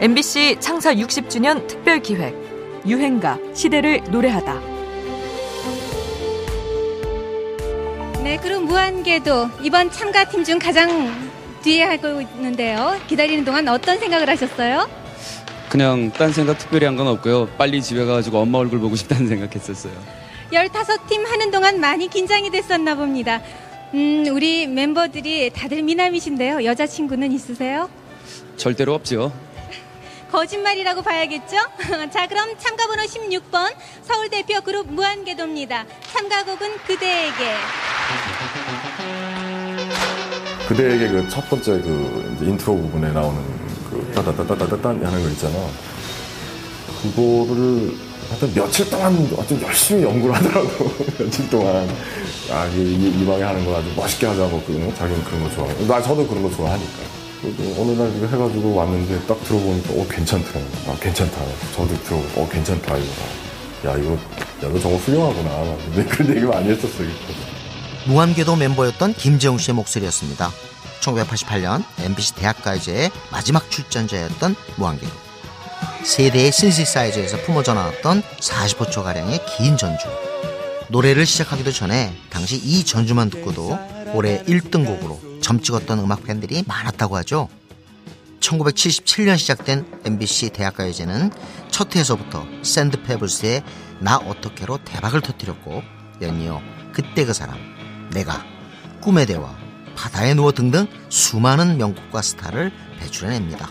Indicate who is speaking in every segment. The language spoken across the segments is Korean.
Speaker 1: MBC 창사 60주년 특별 기획 유행가 시대를 노래하다.
Speaker 2: 네, 그럼 무한궤도 이번 참가팀 중 가장 뒤에 하고 있는데요. 기다리는 동안 어떤 생각을 하셨어요?
Speaker 3: 그냥 딴 생각 특별히 한 건 없고요. 빨리 집에 가가지고 엄마 얼굴 보고 싶다는 생각했었어요.
Speaker 2: 15팀 하는 동안 많이 긴장이 됐었나 봅니다. 음, 우리 멤버들이 다들 미남이신데요. 여자친구는 있으세요?
Speaker 3: 절대로 없죠.
Speaker 2: 거짓말이라고 봐야겠죠? 자, 그럼 참가번호 16번 서울 대표 그룹 무한궤도입니다. 참가곡은 그대에게.
Speaker 4: 그대에게 그 첫 번째 그 인트로 부분에 나오는 그 따다다다다단 하는 거 있잖아. 그거를 하여튼 며칠 동안 아주 열심히 연구를 하더라고. 며칠 동안. 아, 이, 이, 방에 하는 거 아주 멋있게 하자고. 그, 자기는 그런 거 좋아하고. 나, 저도 그런 거 좋아하니까. 어느 날 이거 해가지고 왔는데 딱 들어보니까, 어, 괜찮더라고. 아, 괜찮다. 저도 들어보고, 어, 괜찮다. 이거. 야, 이거, 야, 너 저거 훌륭하구나. 근데 그런 얘기 많이 했었어. 요
Speaker 5: 무한궤도 멤버였던 김재웅 씨의 목소리였습니다. 1988년 MBC 대학가요제의 마지막 출전자였던 무한궤도. 세대의 신시 사이즈에서 품어져 나왔던 45초 가량의 긴 전주. 노래를 시작하기도 전에 당시 이 전주만 듣고도 올해 1등 곡으로 점 찍었던 음악 팬들이 많았다고 하죠. 1977년 시작된 MBC 대학가요제는 첫 회에서부터 샌드페블스의 나 어떻게로 대박을 터뜨렸고 연이어 그때 그 사람, 내가, 꿈의 대화, 바다에 누워 등등 수많은 명곡과 스타를 배출해냅니다.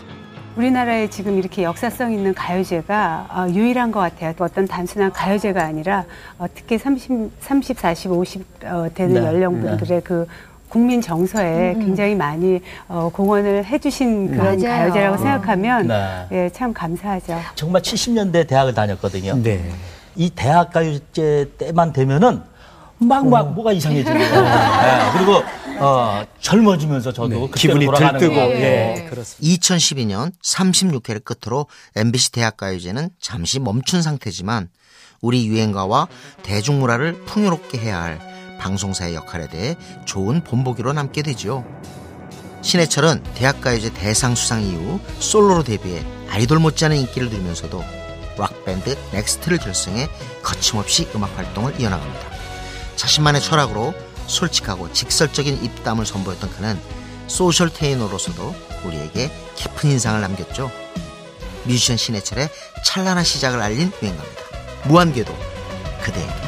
Speaker 6: 우리나라에 지금 이렇게 역사성 있는 가요제가 어, 유일한 것 같아요. 어떤 단순한 가요제가 아니라 어, 특히 30, 30, 40, 50 어, 되는
Speaker 7: 네,
Speaker 6: 연령분들의
Speaker 7: 네.
Speaker 6: 그 국민 정서에 굉장히 많이 어, 공헌을 해주신 그런
Speaker 2: 맞아요.
Speaker 6: 가요제라고 생각하면
Speaker 7: 네.
Speaker 6: 예, 참 감사하죠.
Speaker 7: 정말 70년대 대학을 다녔거든요.
Speaker 8: 네.
Speaker 7: 이 대학 가요제 때만 되면은 막, 막, 뭐가 이상해지는 거예요. 네, 그리고, 어, 젊어지면서 저도 그때로
Speaker 8: 기분이 들뜨고
Speaker 7: 거예요.
Speaker 8: 예, 그렇습니다.
Speaker 5: 2012년 36회를 끝으로 MBC 대학가요제는 잠시 멈춘 상태지만 우리 유행가와 대중문화를 풍요롭게 해야 할 방송사의 역할에 대해 좋은 본보기로 남게 되죠. 신해철은 대학가요제 대상 수상 이후 솔로로 데뷔해 아이돌 못지않은 인기를 누리면서도 락밴드 넥스트를 결성해 거침없이 음악 활동을 이어나갑니다. 자신만의 철학으로 솔직하고 직설적인 입담을 선보였던 그는 소셜 테이너로서도 우리에게 깊은 인상을 남겼죠. 뮤지션 신해철의 찬란한 시작을 알린 유행가입니다. 무한궤도 그대에게